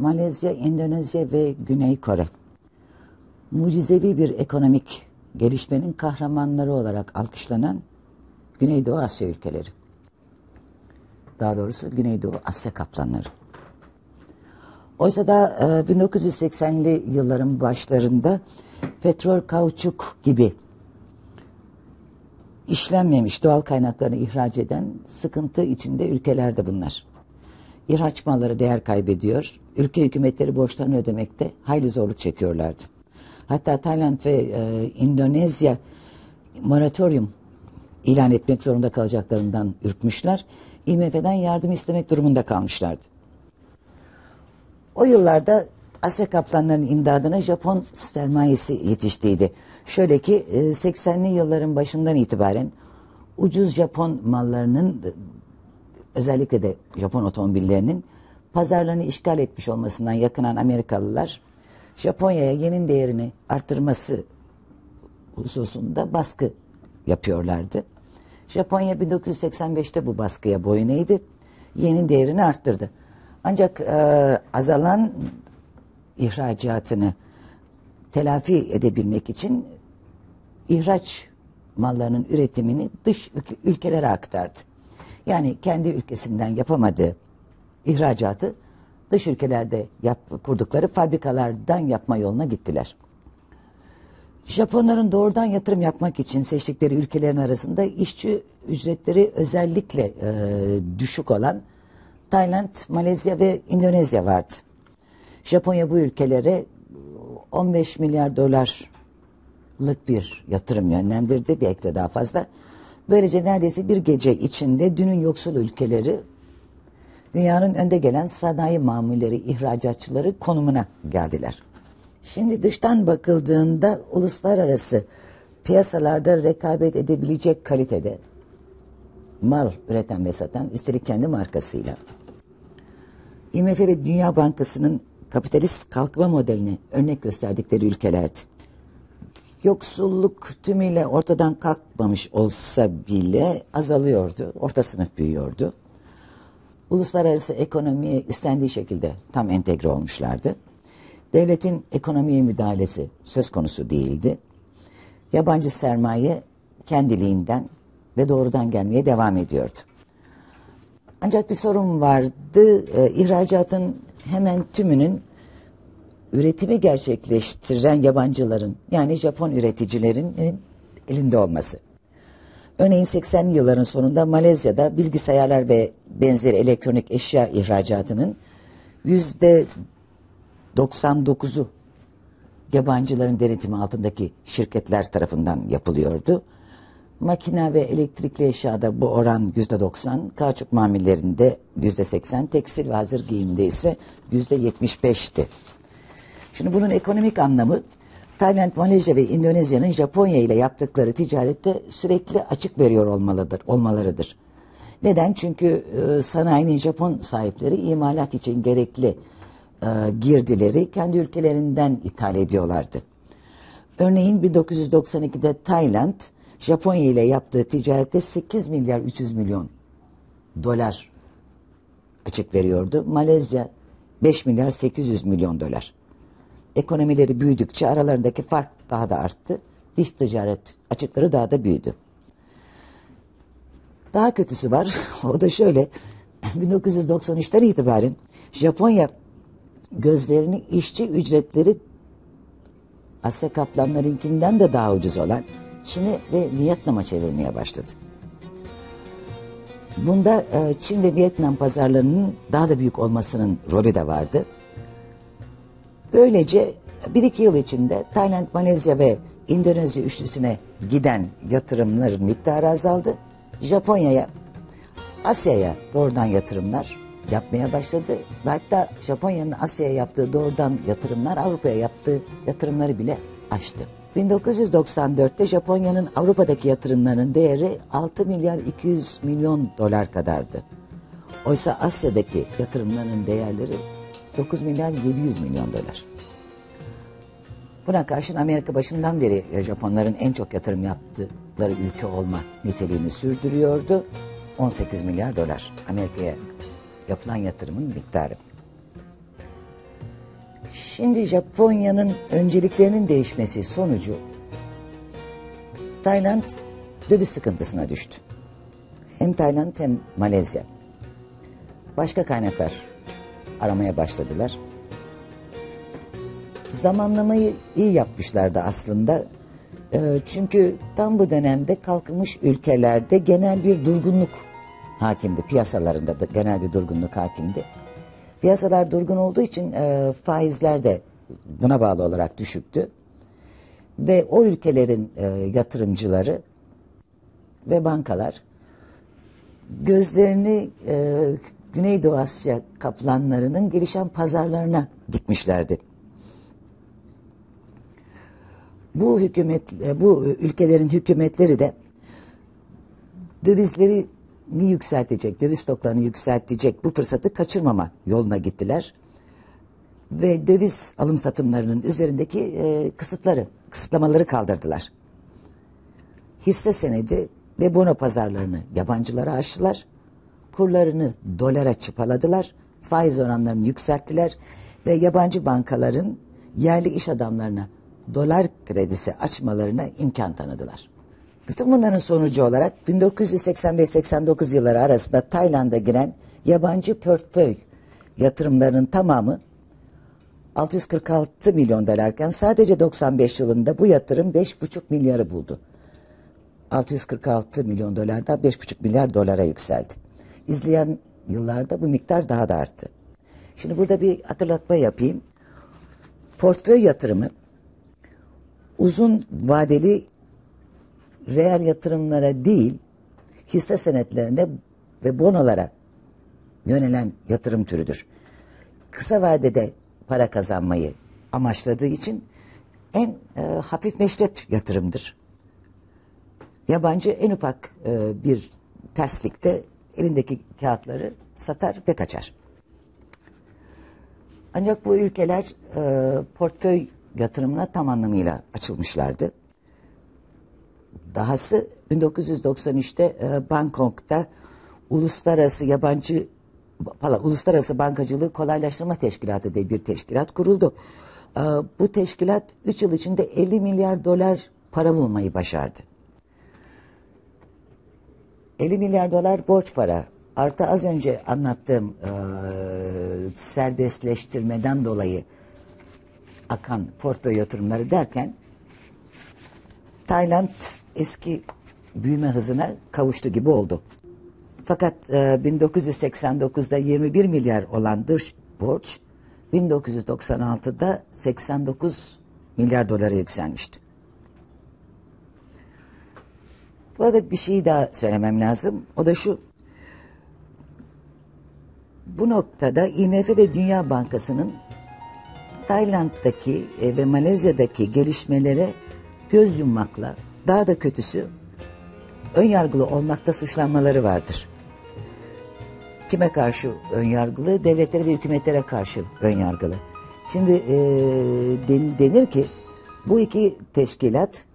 Malezya, Endonezya ve Güney Kore mucizevi bir ekonomik gelişmenin kahramanları olarak alkışlanan Güneydoğu Asya ülkeleri. Daha doğrusu Güneydoğu Asya kaplanları. Oysa da e, 1980'li yılların başlarında petrol, kauçuk gibi işlenmemiş doğal kaynaklarını ihraç eden sıkıntı içinde ülkelerde bunlar. İhraç malları değer kaybediyor. Ülke hükümetleri borçlarını ödemekte hayli zorluk çekiyorlardı. Hatta Tayland ve e, Endonezya moratorium ilan etmek zorunda kalacaklarından ürkmüşler. IMF'den yardım istemek durumunda kalmışlardı. O yıllarda Asya kaplanlarının imdadına Japon sermayesi yetiştiydi. Şöyle ki 80'li e, yılların başından itibaren ucuz Japon mallarının özellikle de Japon otomobillerinin pazarlarını işgal etmiş olmasından yakınan Amerikalılar Japonya'ya yenin değerini arttırması hususunda baskı yapıyorlardı. Japonya 1985'te bu baskıya boyun eğdi. Yenin değerini arttırdı. Ancak e, azalan ihracatını telafi edebilmek için ihraç mallarının üretimini dış ülkelere aktardı. Yani kendi ülkesinden yapamadığı ihracatı dış ülkelerde yap, kurdukları fabrikalardan yapma yoluna gittiler. Japonların doğrudan yatırım yapmak için seçtikleri ülkelerin arasında işçi ücretleri özellikle e, düşük olan Tayland, Malezya ve Endonezya vardı. Japonya bu ülkelere 15 milyar dolarlık bir yatırım yönlendirdi. Belki de daha fazla. Böylece neredeyse bir gece içinde dünün yoksul ülkeleri dünyanın önde gelen sanayi mamulleri, ihracatçıları konumuna geldiler. Şimdi dıştan bakıldığında uluslararası piyasalarda rekabet edebilecek kalitede mal üreten ve satan üstelik kendi markasıyla IMF ve Dünya Bankası'nın kapitalist kalkma modelini örnek gösterdikleri ülkelerdi. Yoksulluk tümüyle ortadan kalkmamış olsa bile azalıyordu. Orta sınıf büyüyordu. Uluslararası ekonomiye istendiği şekilde tam entegre olmuşlardı. Devletin ekonomiye müdahalesi söz konusu değildi. Yabancı sermaye kendiliğinden ve doğrudan gelmeye devam ediyordu. Ancak bir sorun vardı. E, ihracatın hemen tümünün üretimi gerçekleştiren yabancıların yani Japon üreticilerin elinde olması. Örneğin 80'li yılların sonunda Malezya'da bilgisayarlar ve benzeri elektronik eşya ihracatının yüzde 99'u yabancıların denetimi altındaki şirketler tarafından yapılıyordu. Makina ve elektrikli eşyada bu oran yüzde 90, kauçuk mamillerinde yüzde 80, tekstil ve hazır giyimde ise yüzde 75'ti. Şimdi bunun ekonomik anlamı Tayland, Malezya ve Endonezya'nın Japonya ile yaptıkları ticarette sürekli açık veriyor olmalıdır, olmalarıdır. Neden? Çünkü e, sanayinin Japon sahipleri imalat için gerekli e, girdileri kendi ülkelerinden ithal ediyorlardı. Örneğin 1992'de Tayland, Japonya ile yaptığı ticarette 8 milyar 300 milyon dolar açık veriyordu. Malezya 5 milyar 800 milyon dolar. Ekonomileri büyüdükçe aralarındaki fark daha da arttı. Dış ticaret açıkları daha da büyüdü. Daha kötüsü var. o da şöyle. 1993'ten itibaren Japonya gözlerini işçi ücretleri Asya kaplanlarınkinden de daha ucuz olan Çin'i ve Vietnam'a çevirmeye başladı. Bunda e, Çin ve Vietnam pazarlarının daha da büyük olmasının rolü de vardı. Böylece bir iki yıl içinde Tayland, Malezya ve Endonezya üçlüsüne giden yatırımların miktarı azaldı. Japonya'ya, Asya'ya doğrudan yatırımlar yapmaya başladı. Ve hatta Japonya'nın Asya'ya yaptığı doğrudan yatırımlar Avrupa'ya yaptığı yatırımları bile aştı. 1994'te Japonya'nın Avrupa'daki yatırımlarının değeri 6 milyar 200 milyon dolar kadardı. Oysa Asya'daki yatırımlarının değerleri 9 milyar 700 milyon dolar. Buna karşın Amerika başından beri Japonların en çok yatırım yaptıkları ülke olma niteliğini sürdürüyordu. 18 milyar dolar Amerika'ya yapılan yatırımın miktarı. Şimdi Japonya'nın önceliklerinin değişmesi sonucu Tayland döviz sıkıntısına düştü. Hem Tayland hem Malezya. Başka kaynaklar aramaya başladılar. Zamanlamayı iyi yapmışlardı aslında. Ee, çünkü tam bu dönemde kalkınmış ülkelerde genel bir durgunluk hakimdi. Piyasalarında da genel bir durgunluk hakimdi. Piyasalar durgun olduğu için e, faizler de buna bağlı olarak düşüktü. Ve o ülkelerin e, yatırımcıları ve bankalar gözlerini e, Güneydoğu Asya kaplanlarının gelişen pazarlarına dikmişlerdi. Bu hükümet, bu ülkelerin hükümetleri de dövizleri yükseltecek, döviz stoklarını yükseltecek bu fırsatı kaçırmama yoluna gittiler. Ve döviz alım satımlarının üzerindeki e, kısıtları, kısıtlamaları kaldırdılar. Hisse senedi ve bono pazarlarını yabancılara açtılar. Kurlarını dolara çıpaladılar. Faiz oranlarını yükselttiler. Ve yabancı bankaların yerli iş adamlarına dolar kredisi açmalarına imkan tanıdılar. Bütün bunların sonucu olarak 1985-89 yılları arasında Tayland'a giren yabancı portföy yatırımlarının tamamı 646 milyon dolarken sadece 95 yılında bu yatırım 5,5 milyarı buldu. 646 milyon dolardan 5,5 milyar dolara yükseldi. İzleyen yıllarda bu miktar daha da arttı. Şimdi burada bir hatırlatma yapayım. Portföy yatırımı uzun vadeli reel yatırımlara değil, hisse senetlerine ve bonolara yönelen yatırım türüdür. Kısa vadede para kazanmayı amaçladığı için en e, hafif meşrep yatırımdır. Yabancı en ufak e, bir terslikte elindeki kağıtları satar ve kaçar. Ancak bu ülkeler e, portföy yatırımına tam anlamıyla açılmışlardı. Dahası 1993'te e, Bangkok'ta uluslararası yabancı pardon, uluslararası bankacılığı kolaylaştırma teşkilatı diye bir teşkilat kuruldu. E, bu teşkilat 3 yıl içinde 50 milyar dolar para bulmayı başardı. 50 milyar dolar borç para. Artı az önce anlattığım e, serbestleştirmeden dolayı akan portföy yatırımları derken Tayland eski büyüme hızına kavuştu gibi oldu. Fakat e, 1989'da 21 milyar olan dış borç 1996'da 89 milyar dolara yükselmişti. Bu arada bir şey daha söylemem lazım. O da şu. Bu noktada IMF ve Dünya Bankası'nın Tayland'daki e, ve Malezya'daki gelişmelere göz yummakla daha da kötüsü ön yargılı olmakta suçlanmaları vardır. Kime karşı ön yargılı? Devletlere ve hükümetlere karşı ön yargılı. Şimdi e, denir ki bu iki teşkilat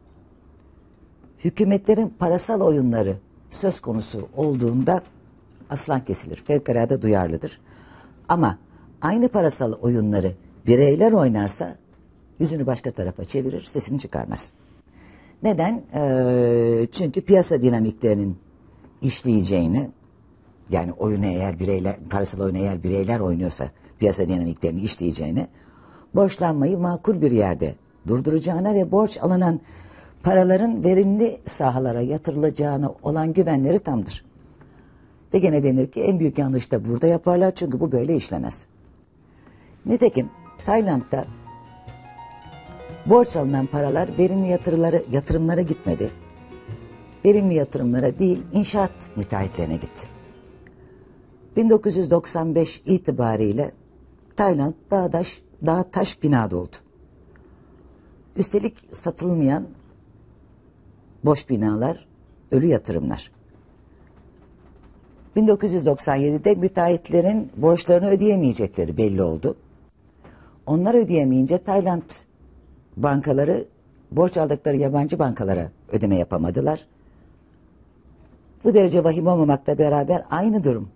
hükümetlerin parasal oyunları söz konusu olduğunda aslan kesilir. Fevkalade duyarlıdır. Ama aynı parasal oyunları bireyler oynarsa yüzünü başka tarafa çevirir, sesini çıkarmaz. Neden? Ee, çünkü piyasa dinamiklerinin işleyeceğini yani oyunu eğer bireyler, parasal oyunu eğer bireyler oynuyorsa piyasa dinamiklerini işleyeceğini borçlanmayı makul bir yerde durduracağına ve borç alınan paraların verimli sahalara yatırılacağına olan güvenleri tamdır. Ve gene denir ki en büyük yanlış da burada yaparlar çünkü bu böyle işlemez. Nitekim Tayland'da borç alınan paralar verimli yatırımlara, yatırımlara gitmedi. Verimli yatırımlara değil inşaat müteahhitlerine gitti. 1995 itibariyle Tayland dağdaş, dağ taş bina doldu. Üstelik satılmayan boş binalar, ölü yatırımlar. 1997'de müteahhitlerin borçlarını ödeyemeyecekleri belli oldu. Onlar ödeyemeyince Tayland bankaları borç aldıkları yabancı bankalara ödeme yapamadılar. Bu derece vahim olmamakla beraber aynı durum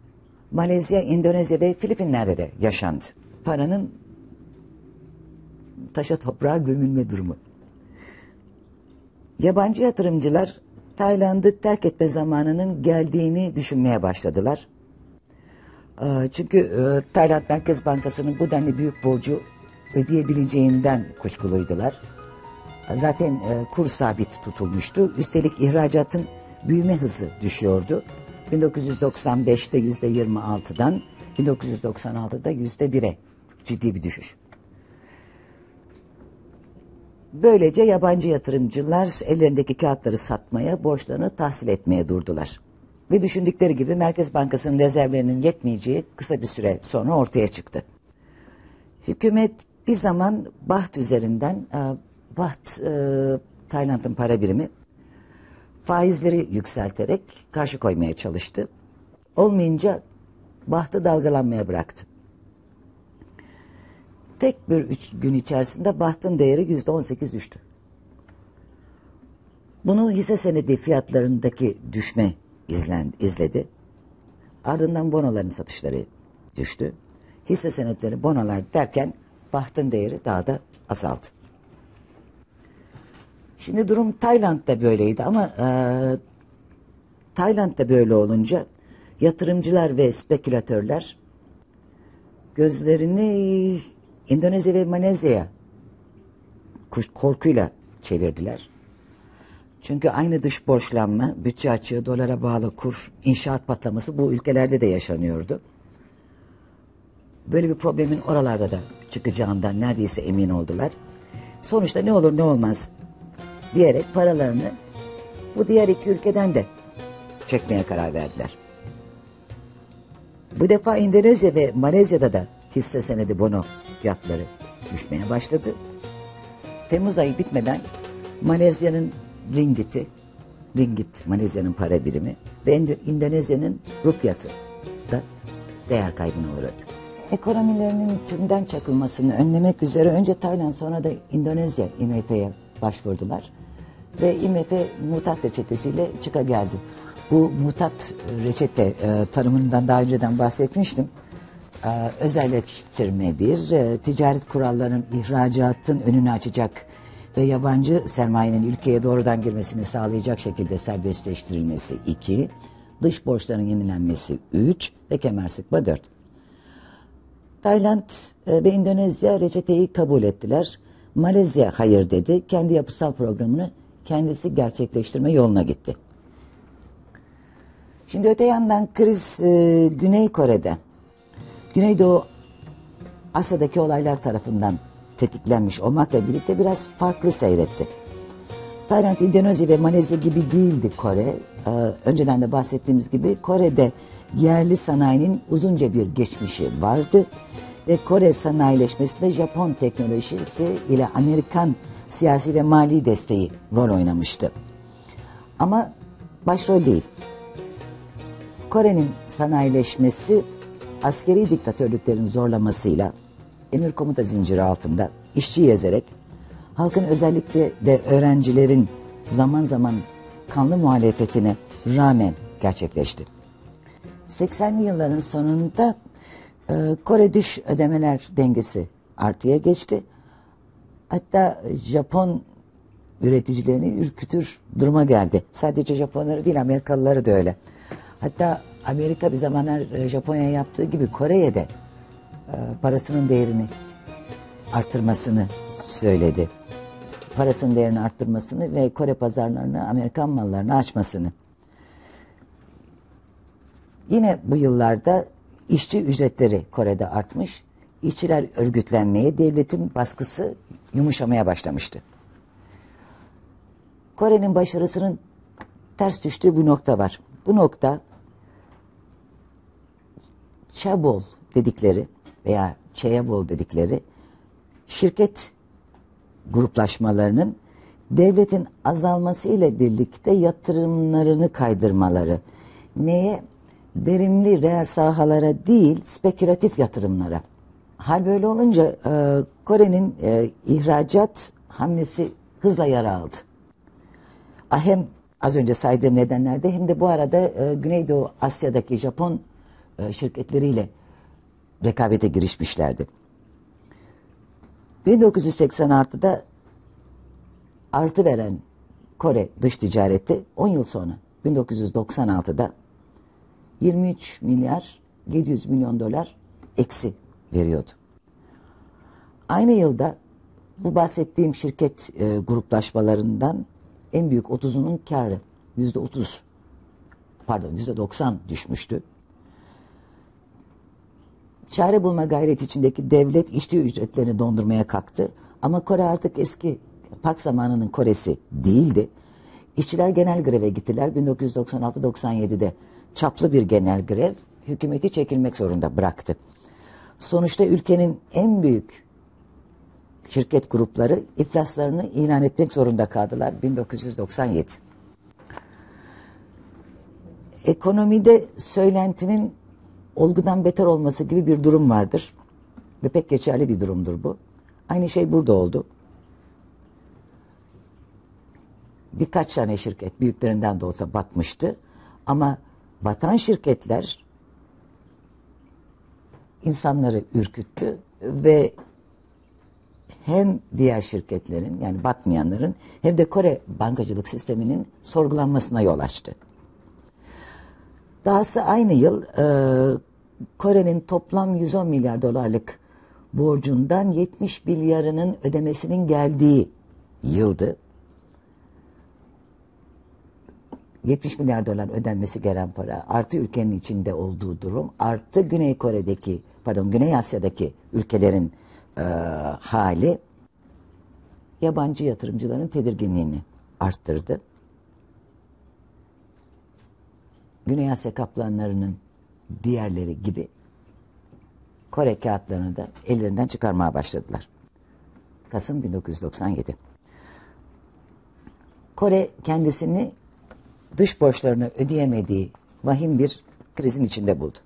Malezya, Endonezya ve Filipinler'de de yaşandı. Paranın taşa toprağa gömülme durumu. Yabancı yatırımcılar Tayland'ı terk etme zamanının geldiğini düşünmeye başladılar. Ee, çünkü e, Tayland Merkez Bankası'nın bu denli büyük borcu ödeyebileceğinden kuşkuluydular. Zaten e, kur sabit tutulmuştu. Üstelik ihracatın büyüme hızı düşüyordu. 1995'te %26'dan 1996'da %1'e ciddi bir düşüş. Böylece yabancı yatırımcılar ellerindeki kağıtları satmaya, borçlarını tahsil etmeye durdular. Ve düşündükleri gibi Merkez Bankası'nın rezervlerinin yetmeyeceği kısa bir süre sonra ortaya çıktı. Hükümet bir zaman Baht üzerinden, e, Baht e, Tayland'ın para birimi, faizleri yükselterek karşı koymaya çalıştı. Olmayınca Baht'ı dalgalanmaya bıraktı. Tek bir üç gün içerisinde Baht'ın değeri yüzde on sekiz düştü. Bunu hisse senedi fiyatlarındaki düşme izlen, izledi. Ardından bonoların satışları düştü. Hisse senetleri bonolar derken Baht'ın değeri daha da azaldı. Şimdi durum Tayland'da böyleydi ama e, Tayland'da böyle olunca yatırımcılar ve spekülatörler gözlerini Endonezya ve Malezya'ya korkuyla çevirdiler. Çünkü aynı dış borçlanma, bütçe açığı, dolara bağlı kur, inşaat patlaması bu ülkelerde de yaşanıyordu. Böyle bir problemin oralarda da çıkacağından neredeyse emin oldular. Sonuçta ne olur ne olmaz diyerek paralarını bu diğer iki ülkeden de çekmeye karar verdiler. Bu defa Endonezya ve Malezya'da da hisse senedi bono fiyatları düşmeye başladı. Temmuz ayı bitmeden Malezya'nın ringgiti, ringgit Malezya'nın para birimi ve Endonezya'nın rupiası da değer kaybına uğradı. Ekonomilerinin tümden çakılmasını önlemek üzere önce Tayland sonra da Endonezya IMF'ye başvurdular. Ve IMF mutat reçetesiyle çıka geldi. Bu mutat reçete e, tanımından daha önceden bahsetmiştim. E, özelleştirme bir, e, ticaret kurallarının ihracatın önünü açacak ve yabancı sermayenin ülkeye doğrudan girmesini sağlayacak şekilde serbestleştirilmesi iki, dış borçların yenilenmesi üç ve kemer sıkma dört. Tayland e, ve Endonezya reçeteyi kabul ettiler. Malezya hayır dedi. Kendi yapısal programını kendisi gerçekleştirme yoluna gitti. Şimdi öte yandan kriz e, Güney Kore'de, Güneydoğu Asya'daki olaylar tarafından tetiklenmiş olmakla birlikte biraz farklı seyretti. Tayland, Endonezya ve Malezya gibi değildi Kore. Ee, önceden de bahsettiğimiz gibi Kore'de yerli sanayinin uzunca bir geçmişi vardı. Ve Kore sanayileşmesinde Japon teknolojisi ile Amerikan siyasi ve mali desteği rol oynamıştı. Ama başrol değil. Kore'nin sanayileşmesi askeri diktatörlüklerin zorlamasıyla emir komuta zinciri altında işçi ezerek halkın özellikle de öğrencilerin zaman zaman kanlı muhalefetine rağmen gerçekleşti. 80'li yılların sonunda e, Kore dış ödemeler dengesi artıya geçti. Hatta Japon üreticilerini ürkütür duruma geldi. Sadece Japonları değil Amerikalıları da öyle. Hatta Amerika bir zamanlar e, Japonya yaptığı gibi Kore'ye de e, parasının değerini arttırmasını söyledi. Parasının değerini arttırmasını ve Kore pazarlarını Amerikan mallarını açmasını. Yine bu yıllarda işçi ücretleri Kore'de artmış. İşçiler örgütlenmeye, devletin baskısı yumuşamaya başlamıştı. Kore'nin başarısının ters düştüğü bu nokta var. Bu nokta Çabol dedikleri veya Çeyabol dedikleri şirket gruplaşmalarının devletin azalması ile birlikte yatırımlarını kaydırmaları. Neye? Verimli reel sahalara değil, spekülatif yatırımlara. Hal böyle olunca e, Kore'nin e, ihracat hamlesi hızla yara aldı. Hem az önce saydığım nedenlerde hem de bu arada e, Güneydoğu Asya'daki Japon şirketleriyle rekabete girişmişlerdi. 1986'da artı veren Kore dış ticareti 10 yıl sonra 1996'da 23 milyar 700 milyon dolar eksi veriyordu. Aynı yılda bu bahsettiğim şirket e, gruplaşmalarından en büyük 30'unun karı yüzde 30 pardon yüzde 90 düşmüştü. Çare bulma gayreti içindeki devlet işçi ücretlerini dondurmaya kalktı. Ama Kore artık eski Park zamanının Kore'si değildi. İşçiler genel greve gittiler 1996-97'de. Çaplı bir genel grev hükümeti çekilmek zorunda bıraktı. Sonuçta ülkenin en büyük şirket grupları iflaslarını ilan etmek zorunda kaldılar 1997. Ekonomide söylentinin olgudan beter olması gibi bir durum vardır. Ve pek geçerli bir durumdur bu. Aynı şey burada oldu. Birkaç tane şirket büyüklerinden de olsa batmıştı. Ama batan şirketler insanları ürküttü ve hem diğer şirketlerin yani batmayanların hem de Kore bankacılık sisteminin sorgulanmasına yol açtı. Dahası aynı yıl e, Kore'nin toplam 110 milyar dolarlık borcundan 70 milyarının ödemesinin geldiği yıldı. 70 milyar dolar ödenmesi gelen para artı ülkenin içinde olduğu durum artı Güney Kore'deki pardon Güney Asya'daki ülkelerin e, hali yabancı yatırımcıların tedirginliğini arttırdı. Güney Asya kaplanlarının diğerleri gibi Kore kağıtlarını da ellerinden çıkarmaya başladılar. Kasım 1997. Kore kendisini dış borçlarını ödeyemediği vahim bir krizin içinde buldu.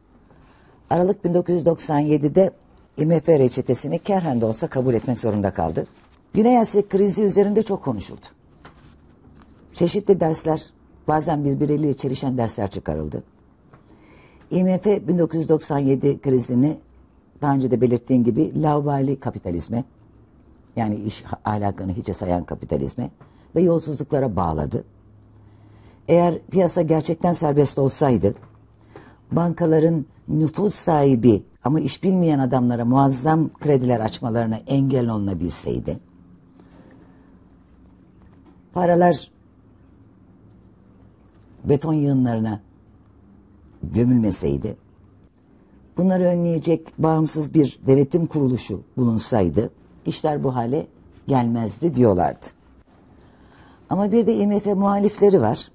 Aralık 1997'de IMF reçetesini kerhen de olsa kabul etmek zorunda kaldı. Güney Asya krizi üzerinde çok konuşuldu. Çeşitli dersler, bazen birbirleriyle çelişen dersler çıkarıldı. IMF 1997 krizini daha önce de belirttiğim gibi laubali kapitalizme yani iş ahlakını hiçe sayan kapitalizme ve yolsuzluklara bağladı. Eğer piyasa gerçekten serbest olsaydı bankaların nüfus sahibi ama iş bilmeyen adamlara muazzam krediler açmalarına engel olunabilseydi paralar beton yığınlarına gömülmeseydi, bunları önleyecek bağımsız bir denetim kuruluşu bulunsaydı, işler bu hale gelmezdi diyorlardı. Ama bir de IMF muhalifleri var.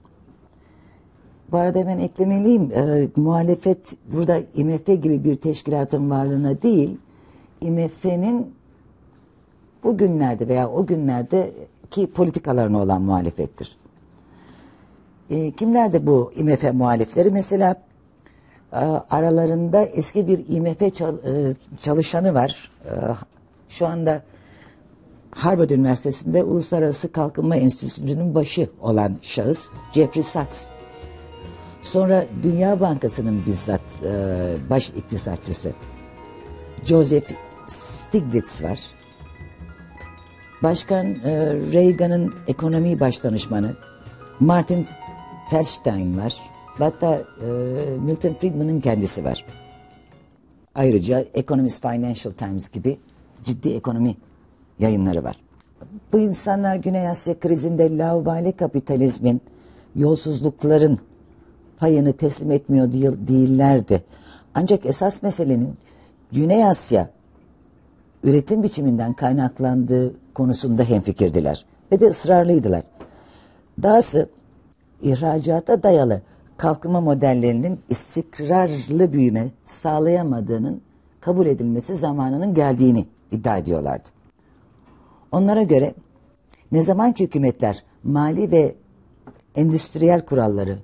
Bu arada hemen eklemeliyim. E, muhalefet burada IMF gibi bir teşkilatın varlığına değil, IMF'nin bugünlerde veya o günlerde ki politikalarına olan muhalefettir. E, kimler de bu IMF muhalifleri? Mesela aralarında eski bir IMF e, çalışanı var. E, şu anda Harvard Üniversitesi'nde Uluslararası Kalkınma Enstitüsü'nün başı olan şahıs Jeffrey Sachs. Sonra Dünya Bankası'nın bizzat e, baş iktisatçısı Joseph Stiglitz var. Başkan e, Reagan'ın ekonomi başdanışmanı Martin Feldstein var. Hatta e, Milton Friedman'ın kendisi var. Ayrıca Economist Financial Times gibi ciddi ekonomi yayınları var. Bu insanlar Güney Asya krizinde laubali kapitalizmin, yolsuzlukların payını teslim etmiyor değil, değillerdi. Ancak esas meselenin Güney Asya üretim biçiminden kaynaklandığı konusunda hemfikirdiler ve de ısrarlıydılar. Dahası ihracata dayalı kalkınma modellerinin istikrarlı büyüme sağlayamadığının kabul edilmesi zamanının geldiğini iddia ediyorlardı. Onlara göre ne zaman ki hükümetler mali ve endüstriyel kuralları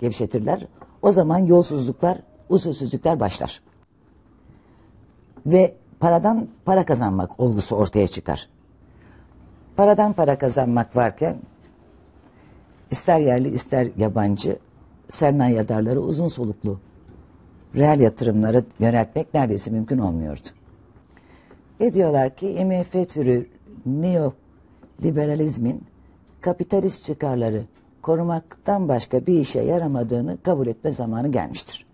gevşetirler, o zaman yolsuzluklar, usulsüzlükler başlar. Ve paradan para kazanmak olgusu ortaya çıkar. Paradan para kazanmak varken ister yerli ister yabancı sermayedarları uzun soluklu reel yatırımlara yöneltmek neredeyse mümkün olmuyordu. Ve diyorlar ki IMF türü neoliberalizmin kapitalist çıkarları korumaktan başka bir işe yaramadığını kabul etme zamanı gelmiştir.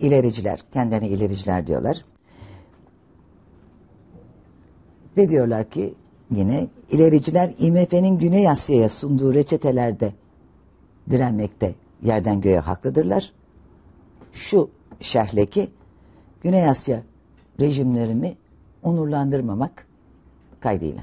İlericiler, kendilerine ilericiler diyorlar. Ve diyorlar ki yine ilericiler IMF'nin Güney Asya'ya sunduğu reçetelerde direnmekte yerden göğe haklıdırlar. Şu şerhleki Güney Asya rejimlerini onurlandırmamak kaydıyla.